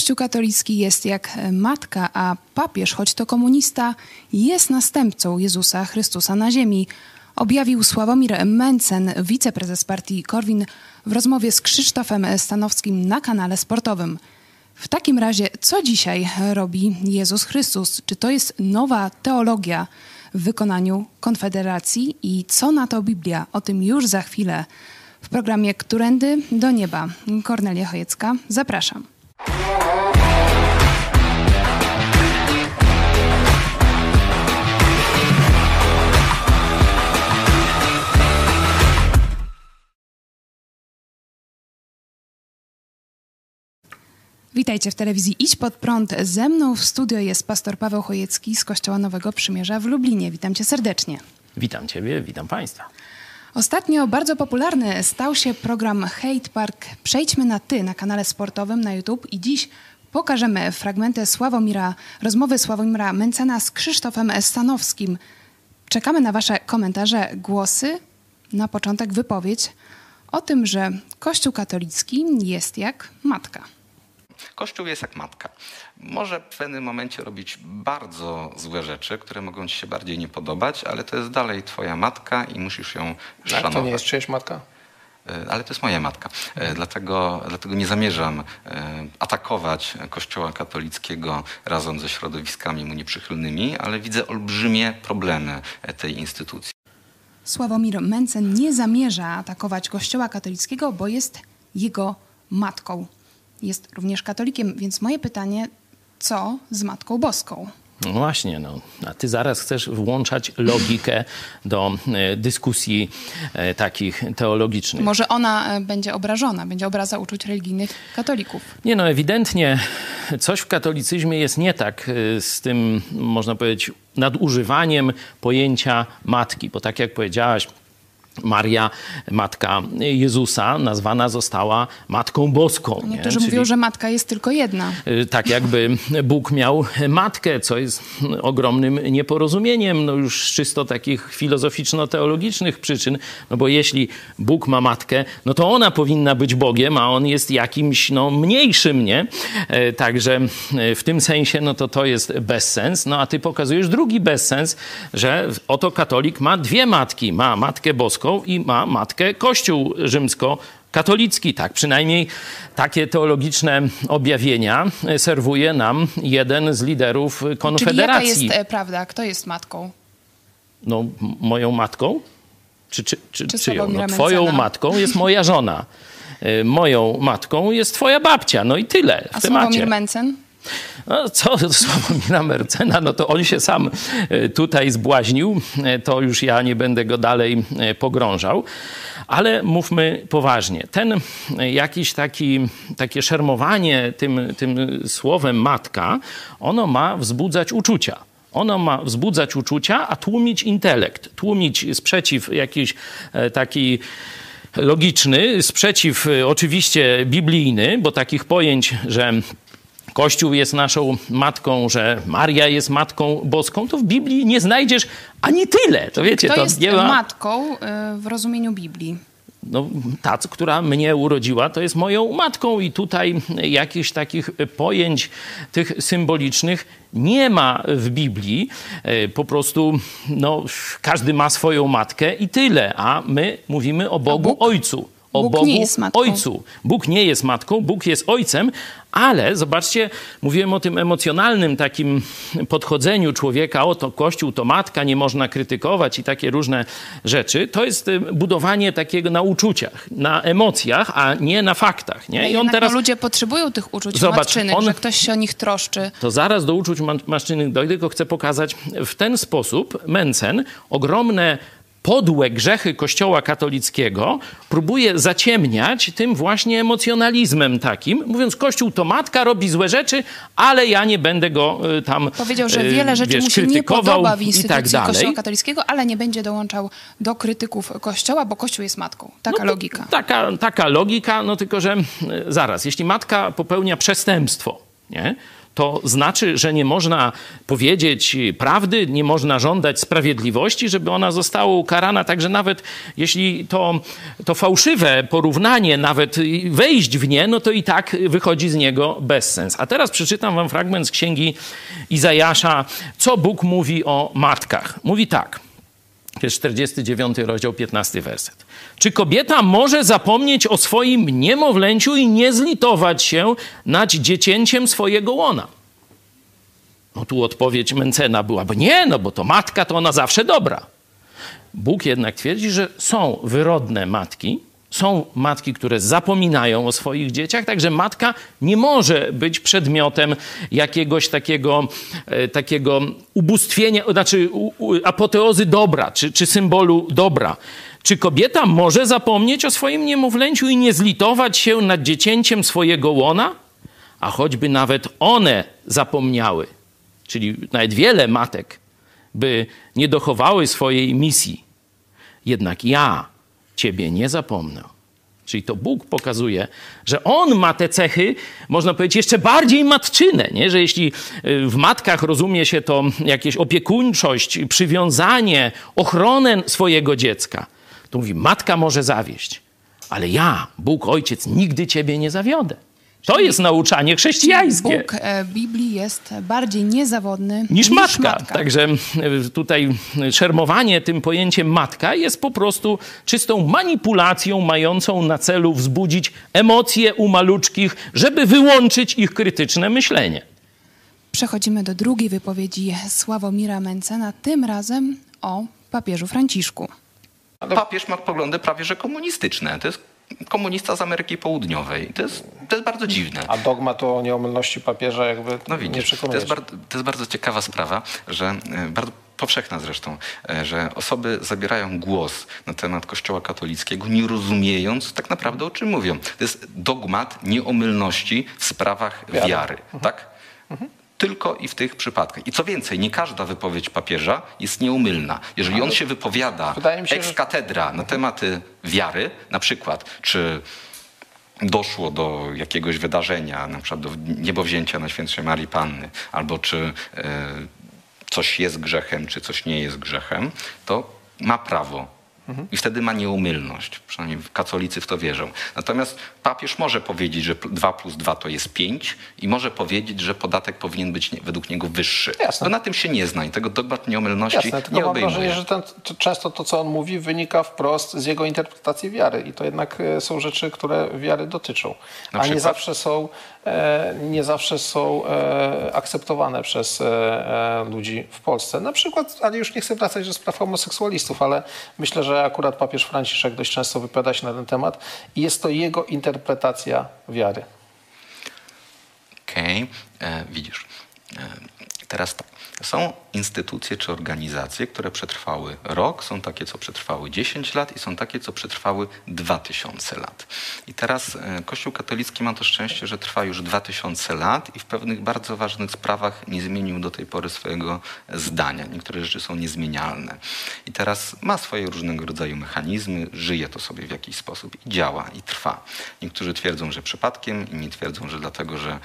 Kościół katolicki jest jak matka, a papież, choć to komunista, jest następcą Jezusa Chrystusa na ziemi. Objawił Sławomir Mencen, wiceprezes partii Korwin, w rozmowie z Krzysztofem Stanowskim na kanale sportowym. W takim razie, co dzisiaj robi Jezus Chrystus? Czy to jest nowa teologia w wykonaniu Konfederacji i co na to Biblia? O tym już za chwilę. W programie Którędy do Nieba. Kornelia Chojecka, zapraszam. Witajcie w telewizji Idź Pod Prąd. Ze mną w studio jest pastor Paweł Chojecki z Kościoła Nowego Przymierza w Lublinie. Witam cię serdecznie. Witam ciebie, witam państwa. Ostatnio bardzo popularny stał się program Hate Park Przejdźmy na Ty na kanale sportowym na YouTube i dziś pokażemy fragmenty Sławomira, rozmowy Sławomira Mencena z Krzysztofem Stanowskim. Czekamy na wasze komentarze, głosy. Na początek wypowiedź o tym, że Kościół katolicki jest jak matka. Kościół jest jak matka. Może w pewnym momencie robić bardzo złe rzeczy, które mogą ci się bardziej nie podobać, ale to jest dalej twoja matka i musisz ją szanować. Tak, to nie jest czyjaś matka? E, ale to jest moja matka. E, dlatego, dlatego nie zamierzam e, atakować Kościoła katolickiego razem ze środowiskami mu nieprzychylnymi, ale widzę olbrzymie problemy tej instytucji. Sławomir Mencen nie zamierza atakować Kościoła katolickiego, bo jest jego matką jest również katolikiem, więc moje pytanie, co z Matką Boską? No właśnie, no. a ty zaraz chcesz włączać logikę do e, dyskusji e, takich teologicznych. Może ona e, będzie obrażona, będzie obraza uczuć religijnych katolików. Nie no, ewidentnie coś w katolicyzmie jest nie tak z tym, można powiedzieć, nadużywaniem pojęcia matki, bo tak jak powiedziałaś, Maria, matka Jezusa, nazwana została Matką Boską. Niektórzy nie? mówią, że matka jest tylko jedna. Y, tak jakby Bóg miał matkę, co jest ogromnym nieporozumieniem, no już z czysto takich filozoficzno-teologicznych przyczyn, no bo jeśli Bóg ma matkę, no to ona powinna być Bogiem, a on jest jakimś no, mniejszym, nie? E, także e, w tym sensie, no to to jest bezsens. No a ty pokazujesz drugi bezsens, że oto katolik ma dwie matki. Ma matkę boską, i ma matkę Kościół rzymsko-katolicki. Tak, przynajmniej takie teologiczne objawienia serwuje nam jeden z liderów Konfederacji. Czyli jaka jest e, prawda? Kto jest matką? No, moją matką? Czy, czy, czy, czy czyją? No, twoją matką jest moja żona. E, moją matką jest twoja babcia. No i tyle w A temacie. Sławomir Mencen? No, co do Sławomira Mercena, no to on się sam e, tutaj zbłaźnił. E, to już ja nie będę go dalej e, pogrążał. Ale mówmy poważnie. Ten jakiś taki, takie szermowanie tym, tym słowem matka, ono ma wzbudzać uczucia. Ono ma wzbudzać uczucia, a tłumić intelekt, tłumić sprzeciw jakiś taki logiczny, sprzeciw oczywiście biblijny, bo takich pojęć, że Kościół jest naszą matką, że Maria jest matką boską, to w Biblii nie znajdziesz ani tyle. To wiecie, Kto to jest nie ma... matką y, w rozumieniu Biblii? no, ta, która mnie urodziła, to jest moją matką, i tutaj jakichś takich pojęć tych symbolicznych nie ma w Biblii. E, po prostu no, każdy ma swoją matkę i tyle, a my mówimy o Bogu Ojcu o Bóg Bogu Ojcu. Bóg nie jest matką, Bóg jest ojcem, ale zobaczcie, mówiłem o tym emocjonalnym takim podchodzeniu człowieka, o to Kościół to matka, nie można krytykować i takie różne rzeczy. To jest y, budowanie takiego na uczuciach, na emocjach, a nie na faktach. Nie? I on teraz... No, ludzie potrzebują tych uczuć Zobacz, matczynych, on... że ktoś się o nich troszczy. To zaraz do uczuć matczynych dojdę, tylko chcę pokazać w ten sposób Mencen ogromne podłe grzechy Kościoła katolickiego próbuje zaciemniać tym właśnie emocjonalizmem takim, mówiąc, Kościół to matka, robi złe rzeczy, ale ja nie będę go y, tam Powiedział, że wiele rzeczy wiesz, mu się nie podoba w instytucji tak Kościoła katolickiego, ale nie będzie dołączał do krytyków Kościoła, bo Kościół jest matką. Taka no logika. Taka, taka logika, no tylko, że zaraz, jeśli matka popełnia przestępstwo, nie? To znaczy, że nie można powiedzieć prawdy, nie można żądać sprawiedliwości, żeby ona została ukarana. Także nawet jeśli to, to fałszywe porównanie, nawet wejść w nie, no to i tak wychodzi z niego bezsens. A teraz przeczytam wam fragment z księgi Izajasza, co Bóg mówi o matkach. Mówi tak. To jest 49 rozdział, 15 werset. Czy kobieta może zapomnieć o swoim niemowlęciu i nie zlitować się nad dziecięciem swojego łona? No tu odpowiedź Mencena była, bo nie, no bo to matka to ona zawsze dobra. Bóg jednak twierdzi, że są wyrodne matki, są matki, które zapominają o swoich dzieciach, także matka nie może być przedmiotem jakiegoś takiego, e, takiego ubóstwienia, znaczy apoteozy dobra, czy, czy symbolu dobra. Czy kobieta może zapomnieć o swoim niemowlęciu i nie zlitować się nad dziecięciem swojego łona? A choćby nawet one zapomniały, czyli nawet wiele matek by nie dochowały swojej misji. Jednak ja ciebie nie zapomnę. Czyli to Bóg pokazuje, że On ma te cechy, można powiedzieć, jeszcze bardziej matczyne, nie? że jeśli y, w matkach rozumie się to jakieś opiekuńczość, przywiązanie, ochronę swojego dziecka, to mówi, matka może zawieść, ale ja, Bóg Ojciec, nigdy ciebie nie zawiodę. To jest nauczanie chrześcijańskie. Bóg e, Biblii jest bardziej niezawodny niż, niż matka. matka. Także e, tutaj szermowanie tym pojęciem matka jest po prostu czystą manipulacją mającą na celu wzbudzić emocje u maluczkich, żeby wyłączyć ich krytyczne myślenie. Przechodzimy do drugiej wypowiedzi Sławomira Mencena, tym razem o papieżu Franciszku. Papież ma poglądy prawie że komunistyczne. To jest komunista z Ameryki Południowej. To jest, to jest bardzo dziwne. A dogmat o nieomylności papieża jakby no widzisz, nie przekonuje. To jest, bardzo, to jest bardzo ciekawa sprawa, że e, bardzo powszechna zresztą, e, że osoby zabierają głos na temat Kościoła katolickiego, nie rozumiejąc tak naprawdę o czym mówią. To jest dogmat nieomylności w sprawach wiary, wiary mhm. tak? Mhm tylko i w tych przypadkach. I co więcej, nie każda wypowiedź papieża jest nieumylna. Jeżeli on się wypowiada się, ex katedra na tematy wiary, na przykład, czy doszło do jakiegoś wydarzenia, na przykład do niebowzięcia na świętszej Marii Panny, albo czy e, coś jest grzechem, czy coś nie jest grzechem, to ma prawo i wtedy ma nieumylność. Przynajmniej katolicy w to wierzą. Natomiast papież może powiedzieć, że 2 plus 2 to jest 5 i może powiedzieć, że podatek powinien być według niego wyższy. Jasne. To na tym się nie zna i tego dogmat nieomylności Jasne, tylko nie mam obejmuje. wrażenie, że ten, to często to, co on mówi, wynika wprost z jego interpretacji wiary. I to jednak e, są rzeczy, które wiary dotyczą. Na a przykład? nie zawsze są nie zawsze są e, akceptowane przez e, ludzi w Polsce. Na przykład, ale już nie chcę wracać do spraw homoseksualistów, ale myślę, że akurat papież Franciszek dość często wypowiada się na ten temat i jest to jego interpretacja wiary. Okej, okay. widzisz. Teraz tak. Są instytucje czy organizacje, które przetrwały rok, są takie, co przetrwały 10 lat i są takie, co przetrwały 2000 lat. I teraz e, Kościół katolicki ma to szczęście, że trwa już 2000 lat i w pewnych bardzo ważnych sprawach nie zmienił do tej pory swojego zdania. Niektóre rzeczy są niezmienialne. I teraz ma swoje różnego rodzaju mechanizmy, żyje to sobie w jakiś sposób i działa i trwa. Niektórzy twierdzą, że przypadkiem, inni twierdzą, że dlatego, że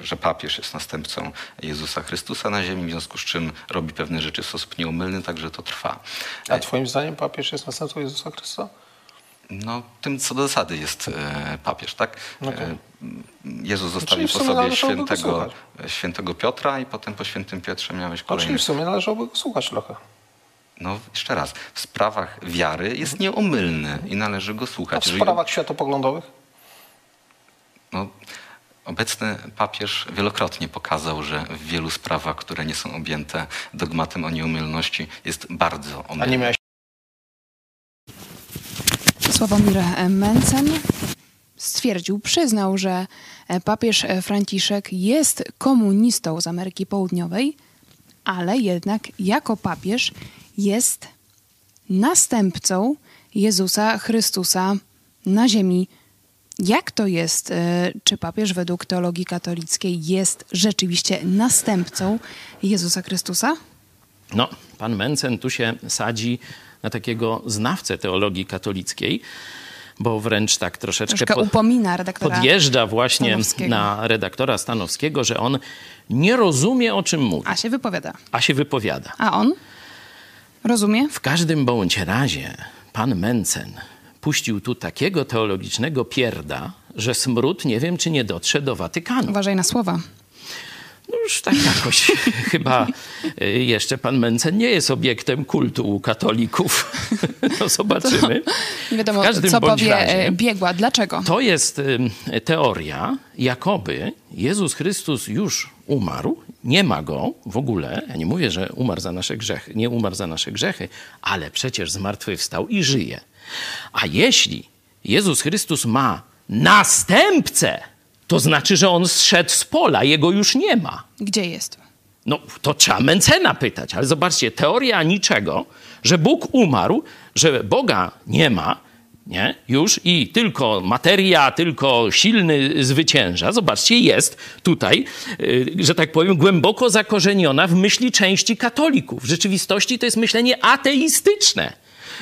że papież jest następcą Jezusa Chrystusa na ziemi, w związku z czym robi pewne rzeczy w sposób nieomylny, także to trwa. A twoim zdaniem papież jest następcą Jezusa Chrystusa? No, tym co do zasady jest e, papież, tak? Okay. E, Jezus zostawił po sobie świętego, świętego Piotra i potem po świętym Piotrze miałeś kolejny... Czyli w sumie należałoby go słuchać trochę. No, jeszcze raz, w sprawach wiary jest nieomylny i należy go słuchać. A w sprawach światopoglądowych? No, Obecny papież wielokrotnie pokazał, że w wielu sprawach, które nie są objęte dogmatem o nieumylności, jest bardzo omylny. Sławomir Mencen stwierdził, przyznał, że papież Franciszek jest komunistą z Ameryki Południowej, ale jednak jako papież jest następcą Jezusa Chrystusa na ziemi jak to jest? E, czy papież według teologii katolickiej jest rzeczywiście następcą Jezusa Chrystusa? No, pan Mencen tu się sadzi na takiego znawcę teologii katolickiej, bo wręcz tak troszeczkę Troszkę upomina redaktora podjeżdża właśnie na redaktora Stanowskiego, że on nie rozumie, o czym mówi, A się wypowiada. a się wypowiada. A on? Rozumie? W każdym bądź razie pan Mencen puścił tu takiego teologicznego pierda, że smród nie wiem, czy nie dotrze do Watykanu. Uważaj na słowa. No już tak jakoś chyba y, jeszcze pan Mencen nie jest obiektem kultu u katolików. No zobaczymy. Nie wiadomo, co powie razie- e, biegła. Dlaczego? To jest ym, teoria, jakoby Jezus Chrystus już umarł, nie ma go w ogóle. Ja nie mówię, że umarł za nasze grzechy, nie umarł za nasze grzechy, ale przecież zmartwychwstał i żyje. A jeśli Jezus Chrystus ma następcę, to znaczy, że on zszedł z pola, jego już nie ma. Gdzie jest? No, to trzeba Mencena pytać, ale zobaczcie, teoria niczego, że Bóg umarł, że Boga nie ma, nie? Już i tylko materia, tylko silny zwycięża. Zobaczcie, jest tutaj, y, że tak powiem, głęboko zakorzeniona w myśli części katolików. W rzeczywistości to jest myślenie ateistyczne.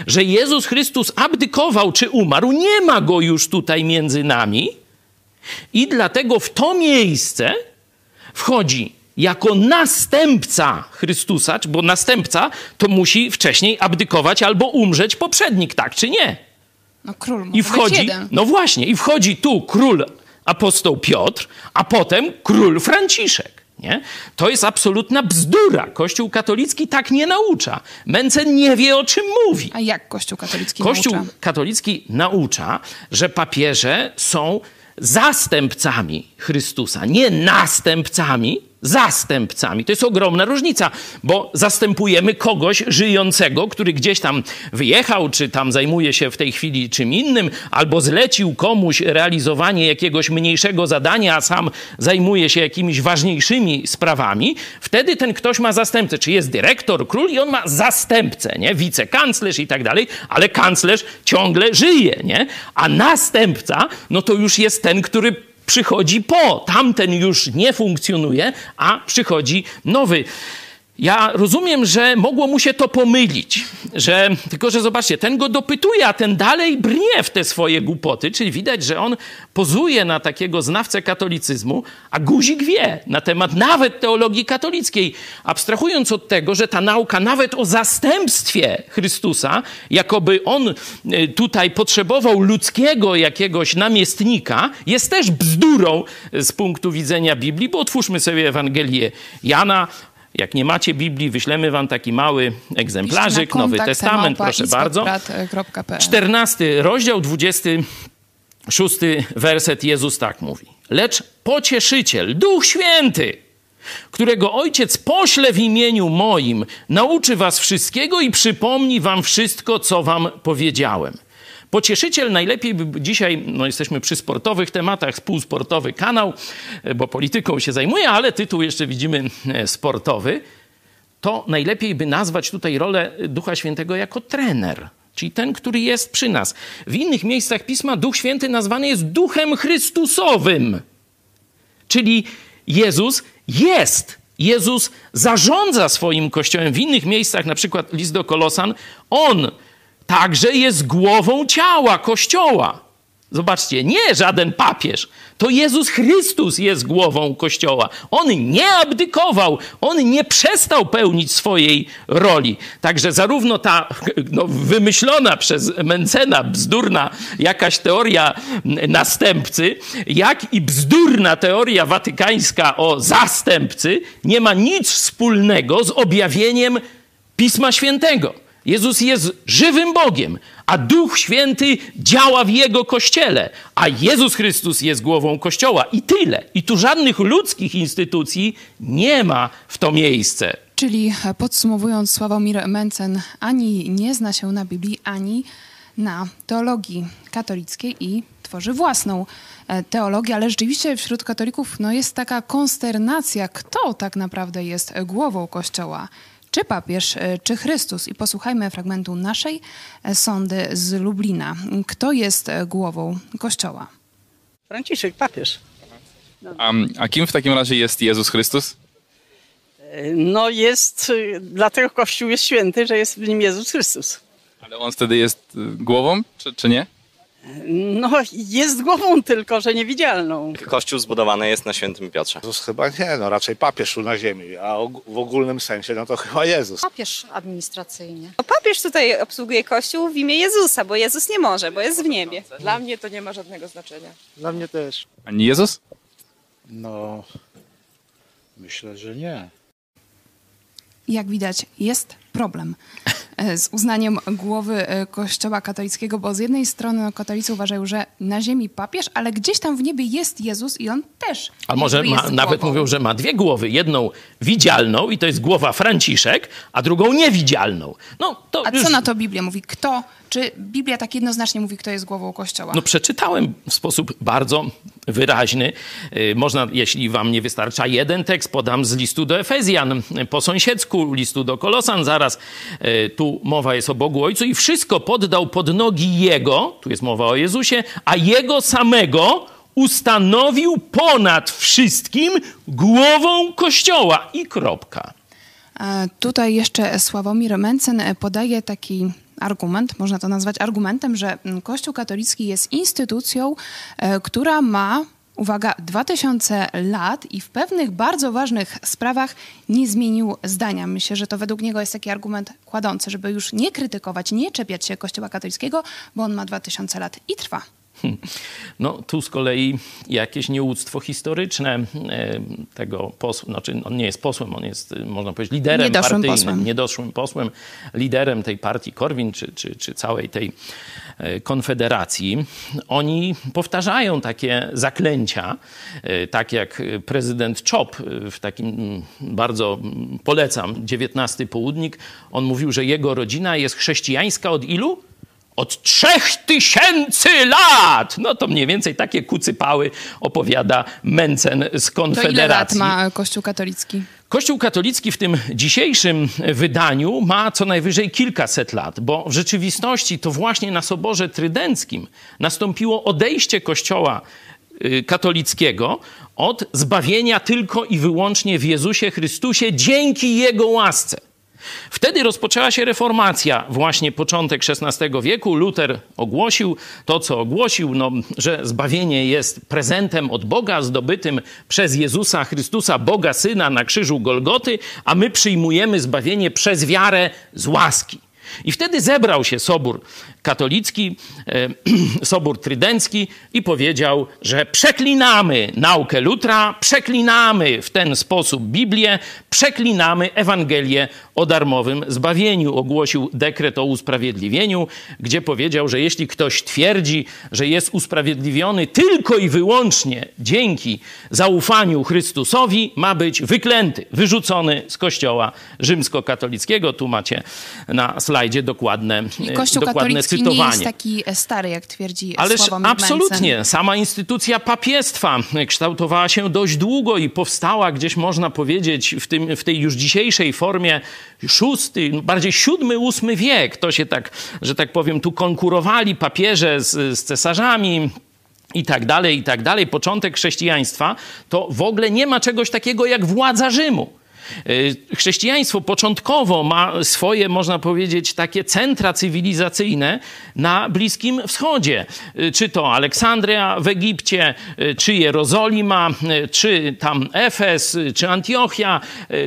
Że Jezus Chrystus abdykował czy umarł, nie ma go już tutaj między nami, i dlatego w to miejsce wchodzi jako następca Chrystusa, bo następca to musi wcześniej abdykować albo umrzeć poprzednik, tak czy nie? No król I wchodzi, jeden. no właśnie, i wchodzi tu król apostoł Piotr, a potem król Franciszek. Nie? To jest absolutna bzdura. Kościół katolicki tak nie naucza. Mencen nie wie, o czym mówi. A jak Kościół katolicki Kościół naucza? katolicki naucza, że papieże są zastępcami Chrystusa, nie następcami, zastępcami. To jest ogromna różnica, bo zastępujemy kogoś żyjącego, który gdzieś tam wyjechał, czy tam zajmuje się w tej chwili czym innym, albo zlecił komuś realizowanie jakiegoś mniejszego zadania, a sam zajmuje się jakimiś ważniejszymi sprawami. Wtedy ten ktoś ma zastępcę, czy jest dyrektor, król i on ma zastępcę, nie? Wicekanclerz i tak dalej, ale kanclerz ciągle żyje, nie? A następca, no to już jest ten, który przychodzi po. Tamten już nie funkcjonuje, a przychodzi nowy. Ja rozumiem, że mogło mu się to pomylić, że, tylko że zobaczcie, ten go dopytuje, a ten dalej brnie w te swoje głupoty, czyli widać, że on pozuje na takiego znawcę katolicyzmu, a guzik wie na temat nawet teologii katolickiej, abstrahując od tego, że ta nauka nawet o zastępstwie Chrystusa, jakoby on y, tutaj potrzebował ludzkiego jakiegoś namiestnika, jest też bzdurą z punktu widzenia Biblii, bo otwórzmy sobie Ewangelię Jana, jak nie macie Biblii, wyślemy wam taki mały egzemplarzyk, Nowy Testament, proszę bardzo. iskoprat.pl. 14 rozdział, 26 werset Jezus tak mówi. Lecz pocieszyciel, Duch Święty, którego Ojciec pośle w imieniu moim, nauczy was wszystkiego i przypomni wam wszystko, co wam powiedziałem. Pocieszyciel najlepiej by dzisiaj, no jesteśmy przy sportowych tematach, współsportowy kanał, e, bo polityką się zajmuje, ale tytuł jeszcze widzimy e, sportowy to najlepiej by nazwać tutaj rolę Ducha Świętego jako trener, czyli ten, który jest przy nas. W innych miejscach pisma Duch Święty nazwany jest Duchem Chrystusowym, czyli Jezus jest. Jezus zarządza swoim kościołem. W innych miejscach, na przykład list do Kolosan, on także jest głową ciała kościoła. Zobaczcie, nie żaden papież. To Jezus Chrystus jest głową Kościoła. On nie abdykował, on nie przestał pełnić swojej roli. Także zarówno ta no, wymyślona przez Mencena bzdurna jakaś teoria następcy, jak i bzdurna teoria watykańska o zastępcy nie ma nic wspólnego z objawieniem Pisma Świętego. Jezus jest żywym Bogiem, a Duch Święty działa w Jego Kościele, a Jezus Chrystus jest głową Kościoła i tyle. I tu żadnych ludzkich instytucji nie ma w to miejsce. Czyli e, podsumowując, Sławomir Mencen ani nie zna się na Biblii, ani na teologii katolickiej i tworzy własną e, teologię, ale rzeczywiście wśród katolików no, jest taka konsternacja, kto tak naprawdę jest głową Kościoła. Czy papież, e, czy Chrystus? I posłuchajmy fragmentu naszej e, sądy z Lublina. Kto jest e, głową Kościoła? Franciszek, papież. A, a kim w takim razie jest Jezus Chrystus? No jest, dlatego Kościół jest święty, że jest w nim Jezus Chrystus. Ale on wtedy jest głową, czy, czy nie? No, jest głową tylko, że niewidzialną. Kościół zbudowany jest na Świętym Piotrze. Jezus chyba nie, no raczej papież tu na ziemi, a w ogólnym sensie no to chyba Jezus. Papież administracyjnie. No, papież tutaj obsługuje Kościół w imię Jezusa, bo Jezus nie może, bo jest w niebie. Dla mnie to nie ma żadnego znaczenia. Dla mnie też. A nie Jezus? No, myślę, że nie. Jak widać, jest problem z uznaniem głowy e, Kościoła katolickiego, bo z jednej strony no, katolicy uważają, że na ziemi papież, ale gdzieś tam w niebie jest Jezus i on też. A może ma, nawet mówią, że ma dwie głowy. Jedną widzialną i to jest głowa Franciszek, a drugą niewidzialną. No, to a już... co na to Biblia mówi? Kto? Czy Biblia tak jednoznacznie mówi, kto jest głową Kościoła? No przeczytałem w sposób bardzo wyraźny. Y, można, jeśli wam nie wystarcza jeden tekst, podam z listu do Efezjan, po sąsiedzku, listu do Kolosan, zaraz y, tu mowa jest o Bogu Ojcu i wszystko poddał pod nogi Jego, tu jest mowa o Jezusie, a Jego samego ustanowił ponad wszystkim głową Kościoła i kropka. Tutaj jeszcze Sławomir Mencen podaje taki argument, można to nazwać argumentem, że Kościół katolicki jest instytucją, e, która ma uwaga, 2000 lat i w pewnych bardzo ważnych sprawach nie zmienił zdania. Myślę, że to według niego jest taki argument kładący, żeby już nie krytykować, nie czepiać się Kościoła katolickiego, bo on ma 2000 lat i trwa. No tu z kolei jakieś nieuctwo historyczne e, tego posła, znaczy on nie jest posłem, on jest, można powiedzieć, liderem niedoszłym partyjnym, posłem. niedoszłym posłem, liderem tej partii Korwin, czy, czy, czy całej tej e, konfederacji. Oni powtarzają takie zaklęcia, e, tak jak prezydent Chop w takim mm, bardzo mm, polecam, XIX południk, on mówił, że jego rodzina jest chrześcijańska od ilu? Od trzech tysięcy lat. No to mniej więcej takie kucypały opowiada Mencen z Konfederacji. To ile lat ma Kościół katolicki? Kościół katolicki w tym dzisiejszym wydaniu ma co najwyżej kilkaset lat, bo w rzeczywistości to właśnie na Soborze Trydenckim nastąpiło odejście Kościoła y, katolickiego od zbawienia tylko i wyłącznie w Jezusie Chrystusie dzięki Jego łasce. Wtedy rozpoczęła się reformacja, właśnie początek XVI wieku. Luther ogłosił to, co ogłosił, no, że zbawienie jest prezentem od Boga, zdobytym przez Jezusa Chrystusa, Boga Syna na krzyżu Golgoty, a my przyjmujemy zbawienie przez wiarę z łaski. I wtedy zebrał się Sobór katolicki, e, Sobór Trydencki i powiedział, że przeklinamy naukę Lutra, przeklinamy w ten sposób Biblię, przeklinamy Ewangelię o darmowym zbawieniu. Ogłosił dekret o usprawiedliwieniu, gdzie powiedział, że jeśli ktoś twierdzi, że jest usprawiedliwiony tylko i wyłącznie dzięki zaufaniu Chrystusowi, ma być wyklęty, wyrzucony z kościoła rzymskokatolickiego. Tu macie na slajdzie dokładne, I Kościół dokładne katolicki cytowanie. nie jest taki stary, jak twierdzi Ależ Sławomir absolutnie. Mencen. Sama instytucja papiestwa kształtowała się dość długo i powstała gdzieś, można powiedzieć, w, tym, w tej już dzisiejszej formie szósty, no bardziej siódmy, ósmy wiek. To się tak, że tak powiem, tu konkurowali papieże z, z cesarzami, i tak dalej, i tak dalej. Początek chrześcijaństwa to w ogóle nie ma czegoś takiego jak władza Rzymu. Y, Chrześcijaństwo początkowo ma swoje, można powiedzieć, takie centra cywilizacyjne na Bliskim Wschodzie. Y, Czy to Aleksandria w Egipcie, y, czy Jerozolima, czy tam Efes, czy Antiochia.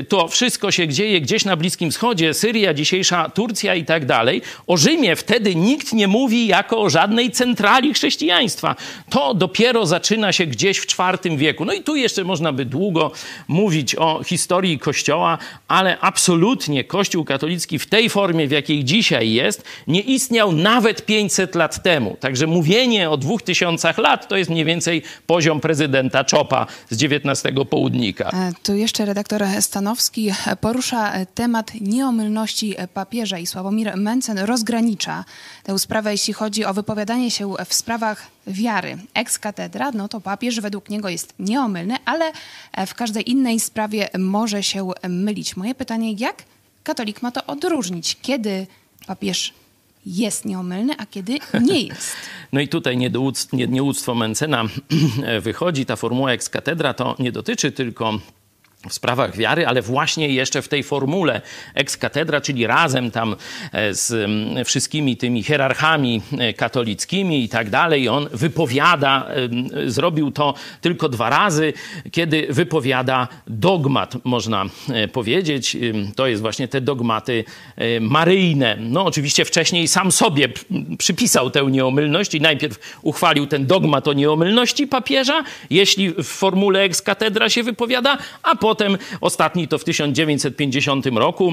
To wszystko się dzieje gdzieś na Bliskim Wschodzie, Syria, dzisiejsza Turcja i tak dalej. O Rzymie wtedy nikt nie mówi jako o żadnej centrali chrześcijaństwa. To dopiero zaczyna się gdzieś w IV wieku. No i tu jeszcze można by długo mówić o historii Kościoła, ale absolutnie Kościół katolicki w tej formie, w jakiej dzisiaj jest, nie istniał nawet 500 lat temu. Także mówienie o 2000 lat to jest mniej więcej poziom prezydenta Czopa z XIX południka. E, Tu jeszcze redaktor Stanowski porusza temat nieomylności papieża i Sławomir Mencen rozgranicza tę sprawę, jeśli chodzi o wypowiadanie się w sprawach wiary. Ex cathedra, no to papież według niego jest nieomylny, ale e, w każdej innej sprawie może się mylić. Moje pytanie, jak katolik ma to odróżnić? Kiedy papież jest nieomylny, a kiedy nie jest? No i tutaj niedołuc- nie- nieuctwo Mencena wychodzi. Ta formuła ex cathedra to nie dotyczy tylko w sprawach wiary, ale właśnie jeszcze w tej formule ex cathedra, czyli razem tam e, z wszystkimi tymi hierarchami e, katolickimi i tak dalej. On wypowiada, zrobił to tylko dwa razy, kiedy wypowiada dogmat, można e, powiedzieć. To jest właśnie te dogmaty maryjne. No oczywiście wcześniej sam sobie przypisał tę nieomylność i najpierw uchwalił ten dogmat o nieomylności papieża, jeśli w formule ex cathedra się wypowiada, a potem potem ostatni to w 1950 roku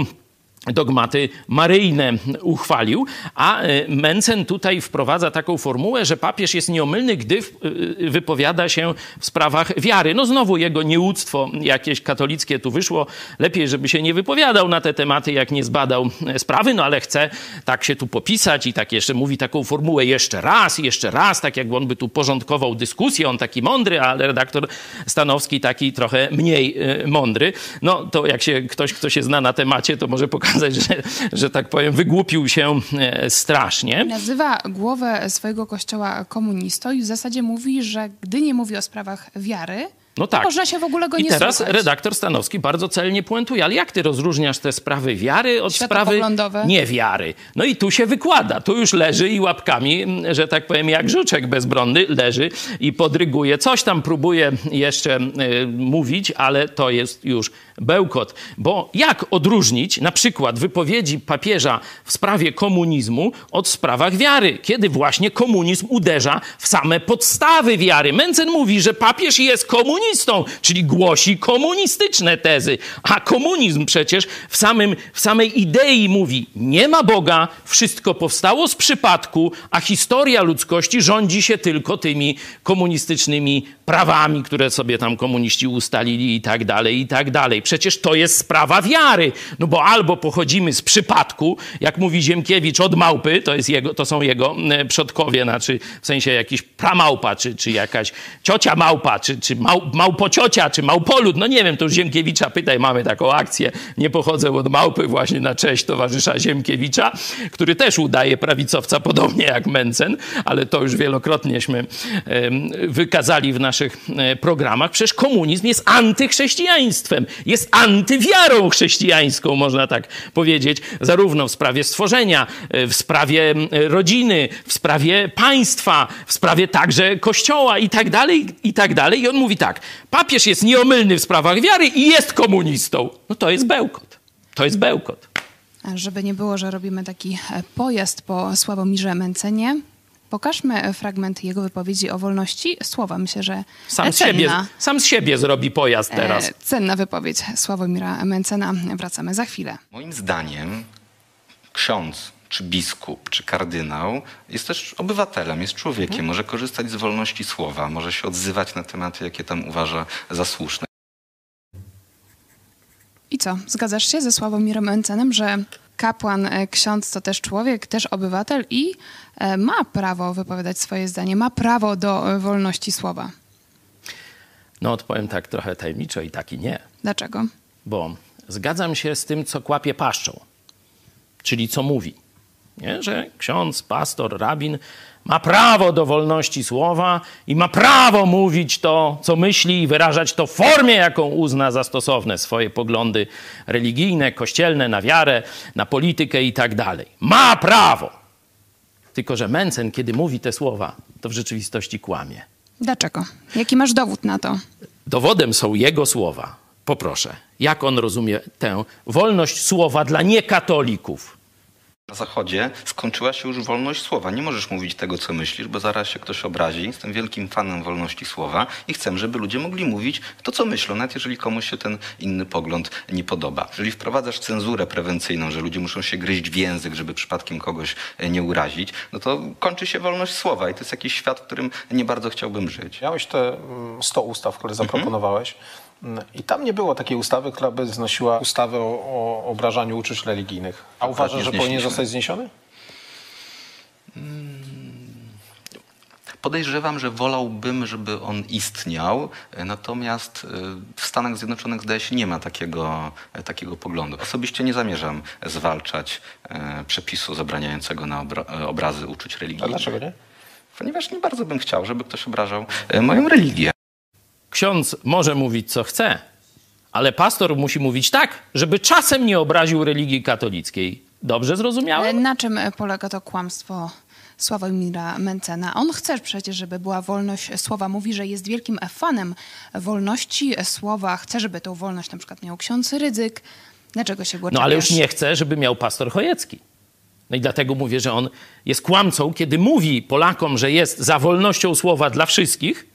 dogmaty maryjne uchwalił, a e, Mencen tutaj wprowadza taką formułę, że papież jest nieomylny, gdy e, wypowiada się w sprawach wiary. No znowu jego nieuctwo jakieś katolickie tu wyszło. Lepiej, żeby się nie wypowiadał na te tematy, jak nie zbadał e, sprawy, no ale chce tak się tu popisać i tak jeszcze mówi taką formułę jeszcze raz, jeszcze raz, tak jakby on by tu porządkował dyskusję, on taki mądry, ale redaktor Stanowski taki trochę mniej mądry. No to jak się ktoś, kto się zna na temacie, to może pokazać że, że tak powiem, wygłupił się e, strasznie. Nazywa głowę swojego kościoła komunistą i w zasadzie mówi, że gdy nie mówi o sprawach wiary, no tak. Można się w ogóle go I nie teraz słuchać. redaktor Stanowski bardzo celnie puentuje, ale jak ty rozróżniasz te sprawy wiary od sprawy niewiary? No i tu się wykłada, tu już leży i łapkami, że tak powiem, jak żuczek bezbronny leży i podryguje. Coś tam próbuje jeszcze y, mówić, ale to jest już bełkot. Bo jak odróżnić na przykład wypowiedzi papieża w sprawie komunizmu od sprawach wiary, kiedy właśnie komunizm uderza w same podstawy wiary? Mencen mówi, że papież jest komunistą, czyli głosi komunistyczne tezy, a komunizm przecież w, samym, w samej idei mówi, nie ma Boga, wszystko powstało z przypadku, a historia ludzkości rządzi się tylko tymi komunistycznymi prawami, które sobie tam komuniści ustalili i tak dalej, i tak dalej. Przecież to jest sprawa wiary. No bo albo pochodzimy z przypadku, jak mówi Ziemkiewicz, od małpy, to, jest jego, to są jego e, przodkowie, znaczy w sensie jakiś pramałpa, czy, czy jakaś ciocia małpa, czy, czy mał, małpociocia, czy małpolud, no nie wiem, to już Ziemkiewicza pytaj, mamy taką akcję, nie pochodzę od małpy właśnie na cześć towarzysza Ziemkiewicza, który też udaje prawicowca, podobnie jak Mencen, ale to już wielokrotnieśmy wykazali w naszych e, programach, przecież komunizm jest antychrześcijaństwem, jest antywiarą chrześcijańską, można tak powiedzieć, zarówno w sprawie stworzenia, e, w sprawie rodziny, w sprawie państwa, w sprawie także kościoła i tak dalej, i tak dalej. I on mówi tak, papież jest nieomylny w sprawach wiary i jest komunistą. No to jest bełkot. To jest bełkot. Żeby nie było, że robimy taki e, pojazd po Sławomirze Mencenie, Pokażmy fragment jego wypowiedzi o wolności słowa. Myślę, że sam, z siebie, sam z siebie zrobi pojazd teraz. E, cenna wypowiedź Sławomira Mencena. Wracamy za chwilę. Moim zdaniem ksiądz czy biskup, czy kardynał jest też obywatelem, jest człowiekiem, hmm. może korzystać z wolności słowa, może się odzywać na tematy, jakie tam uważa za słuszne. I co, zgadzasz się ze Sławomirem Mencenem, że kapłan, e, ksiądz to też człowiek, też obywatel i e, ma prawo wypowiadać swoje zdanie, ma prawo do e, wolności słowa. No odpowiem tak trochę tajemniczo i tak i nie. Dlaczego? Bo zgadzam się z tym, co kłapie paszczą, czyli co mówi. Nie? Że ksiądz, pastor, rabin ma prawo do wolności słowa i ma prawo mówić to, co myśli i wyrażać to w formie, jaką uzna za stosowne swoje poglądy religijne, kościelne, na wiarę, na politykę i tak dalej. Ma prawo! Tylko, że Mencen, kiedy mówi te słowa, to w rzeczywistości kłamie. Dlaczego? Jaki masz dowód na to? Dowodem są jego słowa. Poproszę, jak on rozumie tę wolność słowa dla niekatolików? Na Zachodzie skończyła się już wolność słowa. Nie możesz mówić tego, co myślisz, bo zaraz się ktoś obrazi. Jestem wielkim fanem wolności słowa i chcę, żeby ludzie mogli mówić to, co myślą, nawet jeżeli komuś się ten inny pogląd nie podoba. Jeżeli wprowadzasz cenzurę prewencyjną, że ludzie muszą się gryźć w język, żeby przypadkiem kogoś e, nie urazić, no to kończy się wolność słowa i to jest jakiś świat, w którym nie bardzo chciałbym żyć. Miałeś te 100 mm, ustaw, które zaproponowałeś. Mhm. I tam nie było takiej ustawy, która by znosiła ustawę o, o obrażaniu uczuć religijnych. A uważasz, że powinien zostać zniesiony? Hmm. Podejrzewam, że wolałbym, żeby on istniał, natomiast e, w Stanach Zjednoczonych zdaje się nie ma takiego, e, takiego poglądu. Osobiście nie zamierzam zwalczać e, przepisu zabraniającego na obrazy uczuć religijnych. A dlaczego nie? Ponieważ nie bardzo bym chciał, żeby ktoś obrażał moją religię. Ksiądz może mówić, co chce, ale pastor musi mówić tak, żeby czasem nie obraził religii katolickiej. Dobrze zrozumiałem? Na czym polega to kłamstwo Sławomira Mencena? On chce przecież, żeby była wolność słowa. Mówi, że jest wielkim fanem wolności słowa. Chce, żeby tą wolność na przykład miał ksiądz Rydzyk. Dlaczego się go No ale już nie chce, żeby miał pastor Chojecki. No i dlatego mówię, że on jest kłamcą, kiedy mówi Polakom, że jest za wolnością słowa dla wszystkich,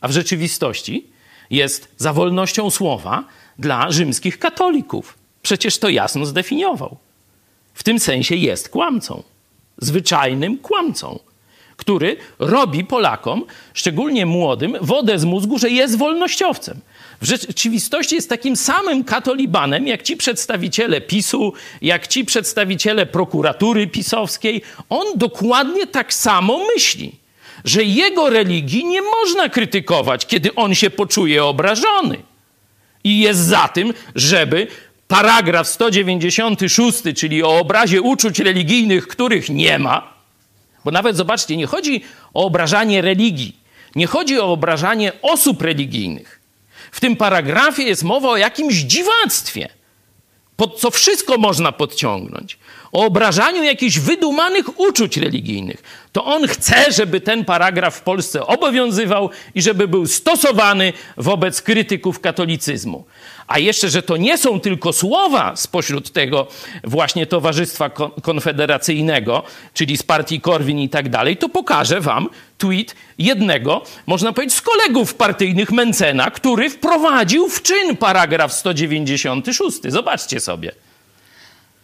a w rzeczywistości jest za wolnością słowa dla rzymskich katolików. Przecież to jasno zdefiniował. W tym sensie jest kłamcą. Zwyczajnym kłamcą, który robi Polakom, szczególnie młodym, wodę z mózgu, że jest wolnościowcem. W rzeczywistości jest takim samym katolibanem, jak ci przedstawiciele PiSu, jak ci przedstawiciele prokuratury pisowskiej. On dokładnie tak samo myśli, że jego religii nie można krytykować, kiedy on się poczuje obrażony. I jest za tym, żeby paragraf 196, czyli o obrazie uczuć religijnych, których nie ma, bo nawet zobaczcie, nie chodzi o obrażanie religii, nie chodzi o obrażanie osób religijnych. W tym paragrafie jest mowa o jakimś dziwactwie, pod co wszystko można podciągnąć. O obrażaniu jakichś wydumanych uczuć religijnych. To on chce, żeby ten paragraf w Polsce obowiązywał i żeby był stosowany wobec krytyków katolicyzmu. A jeszcze, że to nie są tylko słowa spośród tego właśnie Towarzystwa Konfederacyjnego, czyli z partii Korwin i tak dalej, to pokażę wam tweet jednego, można powiedzieć, z kolegów partyjnych Mencena, który wprowadził w czyn paragraf 196. Zobaczcie sobie.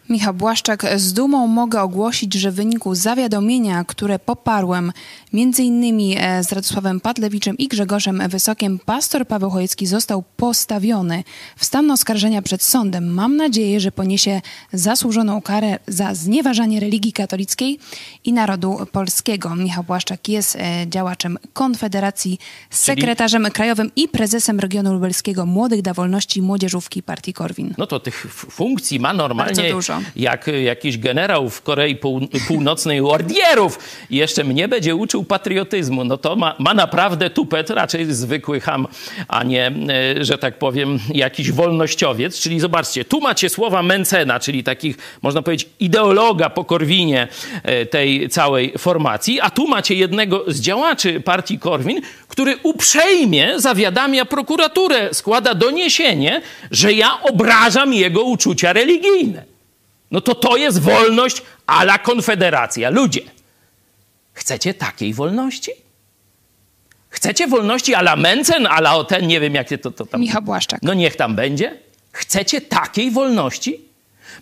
Michał Błaszczak, z dumą mogę ogłosić, że w wyniku zawiadomienia, które poparłem m.in. E, z Radosławem Padlewiczem i Grzegorzem Wysokiem, pastor Paweł Chojecki został postawiony w stan oskarżenia przed sądem. Mam nadzieję, że poniesie zasłużoną karę za znieważanie religii katolickiej i narodu polskiego. Michał Błaszczak jest e, działaczem Konfederacji, sekretarzem Czyli... krajowym i prezesem regionu lubelskiego Młodych da Wolności Młodzieżówki Partii Korwin. No to tych funkcji ma normalnie jak jakiś generał w Korei Północnej ordierów i jeszcze mnie będzie uczył patriotyzmu, no to ma, ma naprawdę tupet, raczej zwykły ham, a nie, e, że tak powiem, jakiś wolnościowiec. Czyli zobaczcie, tu macie słowa Mencena, czyli takich, można powiedzieć, ideologa po Korwinie e, tej całej formacji, a tu macie jednego z działaczy partii Korwin, który uprzejmie zawiadamia prokuraturę, składa doniesienie, że ja obrażam jego uczucia religijne. No to to jest wolność ala konfederacja. Ludzie, chcecie takiej wolności? Chcecie wolności ala Mencen, ala o ten, nie wiem jakie to, to tam... Michał Błaszczak. No niech tam będzie. Chcecie takiej wolności?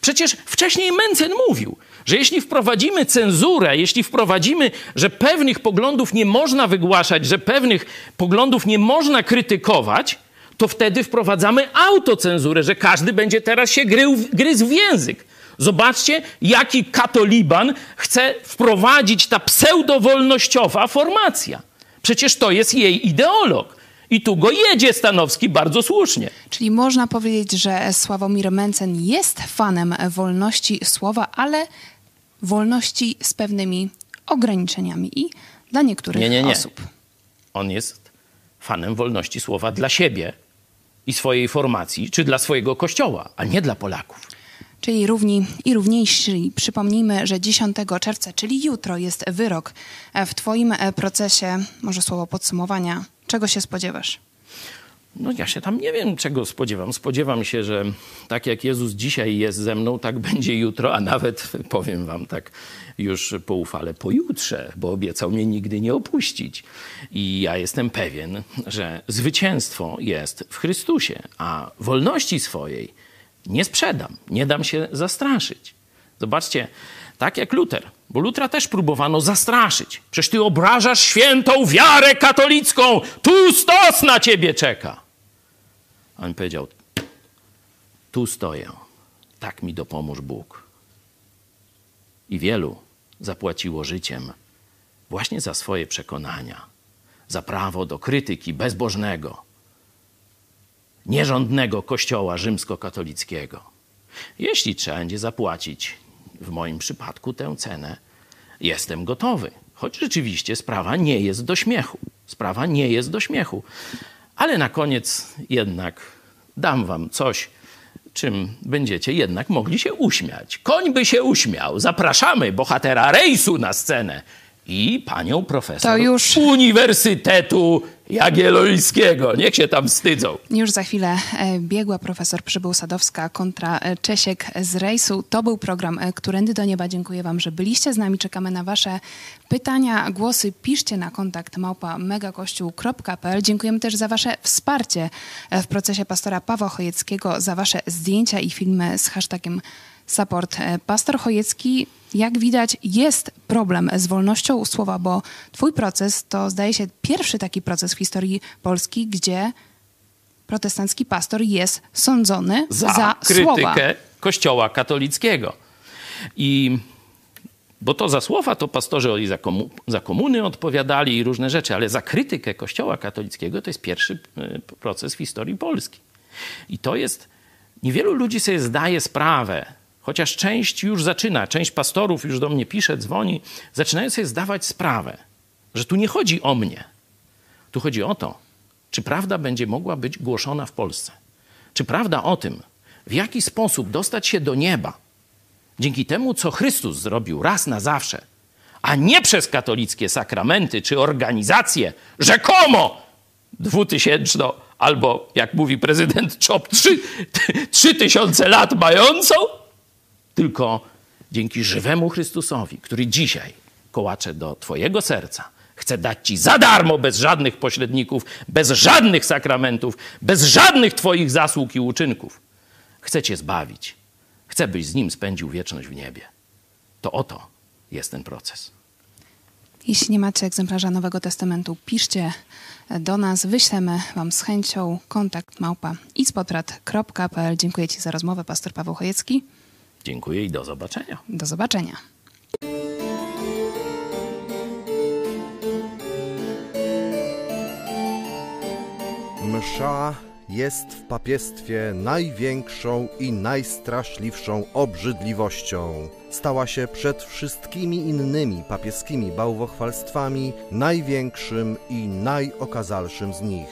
Przecież wcześniej Mencen mówił, że jeśli wprowadzimy cenzurę, jeśli wprowadzimy, że pewnych poglądów nie można wygłaszać, że pewnych poglądów nie można krytykować, to wtedy wprowadzamy autocenzurę, że każdy będzie teraz się grył, gryzł w język. Zobaczcie, jaki katoliban chce wprowadzić ta pseudowolnościowa formacja. Przecież to jest jej ideolog. I tu go jedzie Stanowski bardzo słusznie. Czyli można powiedzieć, że Sławomir Mencen jest fanem wolności słowa, ale wolności z pewnymi ograniczeniami i dla niektórych nie, nie, nie. osób. On jest fanem wolności słowa dla siebie i swojej formacji, czy dla swojego kościoła, a nie dla Polaków czyli równi i równiejsi. Przypomnijmy, że 10 czerwca, czyli jutro, jest wyrok. W Twoim e, procesie, może słowo podsumowania, czego się spodziewasz? No ja się tam nie wiem, czego spodziewam. Spodziewam się, że tak jak Jezus dzisiaj jest ze mną, tak będzie jutro, a nawet powiem wam tak już po ufale pojutrze, bo obiecał mnie nigdy nie opuścić. I ja jestem pewien, że zwycięstwo jest w Chrystusie, a wolności swojej nie sprzedam, nie dam się zastraszyć. Zobaczcie, tak jak Luter, bo Lutra też próbowano zastraszyć. Przecież ty obrażasz świętą wiarę katolicką, tu stos na ciebie czeka. A on powiedział, tu stoję, tak mi dopomóż Bóg. I wielu zapłaciło życiem właśnie za swoje przekonania, za prawo do krytyki bezbożnego, nierządnego kościoła rzymskokatolickiego. Jeśli trzeba będzie zapłacić w moim przypadku tę cenę, jestem gotowy. Choć rzeczywiście sprawa nie jest do śmiechu. Sprawa nie jest do śmiechu. Ale na koniec jednak dam wam coś, czym będziecie jednak mogli się uśmiać. Koń by się uśmiał. Zapraszamy bohatera rejsu na scenę i panią profesor To już- Uniwersytetu Jagiellońskiego. Niech się tam wstydzą. Już za chwilę e, biegła profesor Przybył Sadowska kontra e, Czesiek z rejsu. To był program e, Którędy do Nieba. Dziękuję wam, że byliście z nami. Czekamy na wasze pytania, głosy. Piszcie na kontakt małpa megakościół.pl. Dziękujemy też za wasze wsparcie w procesie pastora Pawła Chojeckiego, za wasze zdjęcia i filmy z hashtagiem support. E, Pastor Chojecki, jak widać, jest problem z wolnością słowa, bo twój proces to zdaje się pierwszy taki proces w historii Polski, gdzie protestancki pastor jest sądzony za, za, słowa. krytykę Kościoła katolickiego. I bo to za słowa to pastorzy oni za, komu, za komuny odpowiadali i różne rzeczy, ale za krytykę Kościoła katolickiego to jest pierwszy y, proces w historii Polski. I to jest, niewielu ludzi sobie zdaje sprawę, chociaż część już zaczyna, część pastorów już do mnie pisze, dzwoni, zaczynają sobie zdawać sprawę, że tu nie chodzi o mnie. Tu chodzi o to, czy prawda będzie mogła być głoszona w Polsce. Czy prawda o tym, w jaki sposób dostać się do nieba dzięki temu, co Chrystus zrobił raz na zawsze, a nie przez katolickie sakramenty czy organizacje rzekomo dwutysięczno albo, jak mówi prezydent Czop, trzy, trzy tysiące lat mającą, tylko dzięki żywemu Chrystusowi, który dzisiaj kołacze do Twojego serca, chce dać Ci za darmo, bez żadnych pośredników, bez żadnych sakramentów, bez żadnych Twoich zasług i uczynków. Chce Cię zbawić. Chce, byś z Nim spędził wieczność w niebie. To oto jest ten proces. Jeśli nie macie egzemplarza Nowego Testamentu, piszcie do nas, wyślemy wam z chęcią kontakt małpa ispodprat.pl. Dziękuję Ci za rozmowę, pastor Paweł Chojecki. Dziękuję i do zobaczenia. Do zobaczenia. Msza jest w papiestwie największą i najstraszliwszą obrzydliwością. Stała się przed wszystkimi innymi papieskimi bałwochwalstwami największym i najokazalszym z nich.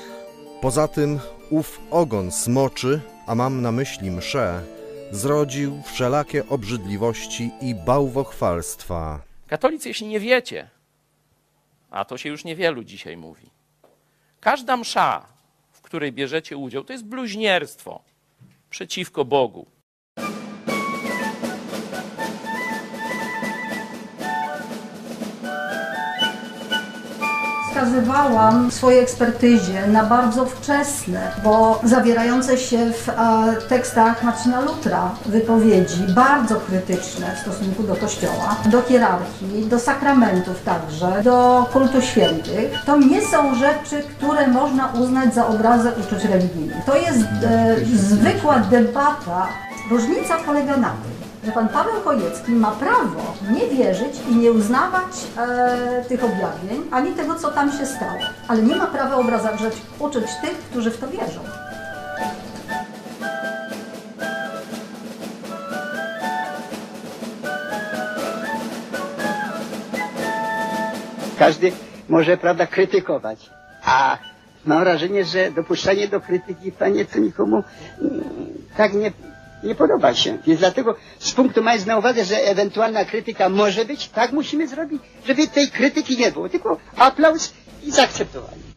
Poza tym ów ogon smoczy, a mam na myśli mszę, zrodził wszelakie obrzydliwości i bałwochwalstwa. Katolicy, jeśli nie wiecie, a to się już niewielu dzisiaj mówi, każda msza, w której bierzecie udział, to jest bluźnierstwo przeciwko Bogu. Wskazywałam w swojej ekspertyzie na bardzo wczesne, bo zawierające się w e, tekstach Marcina Lutra wypowiedzi bardzo krytyczne w stosunku do Kościoła, do hierarchii, do sakramentów także, do kultu świętych. To nie są rzeczy, które można uznać za obrazę uczuć religijnych. To jest e, zwykła debata. Różnica polega na tym, że pan Paweł Chojecki ma prawo nie wierzyć i nie uznawać e, tych objawień, ani tego, co tam się stało. Ale nie ma prawa obrażać uczuć tych, którzy w to wierzą. Każdy może, prawda, krytykować, a mam wrażenie, że dopuszczanie do krytyki, panie, to nikomu mm, tak nie, nie podoba się. Więc dlatego z punktu mając na uwadze, że ewentualna krytyka może być, tak musimy zrobić, żeby tej krytyki nie było, tylko aplauz i zaakceptowanie.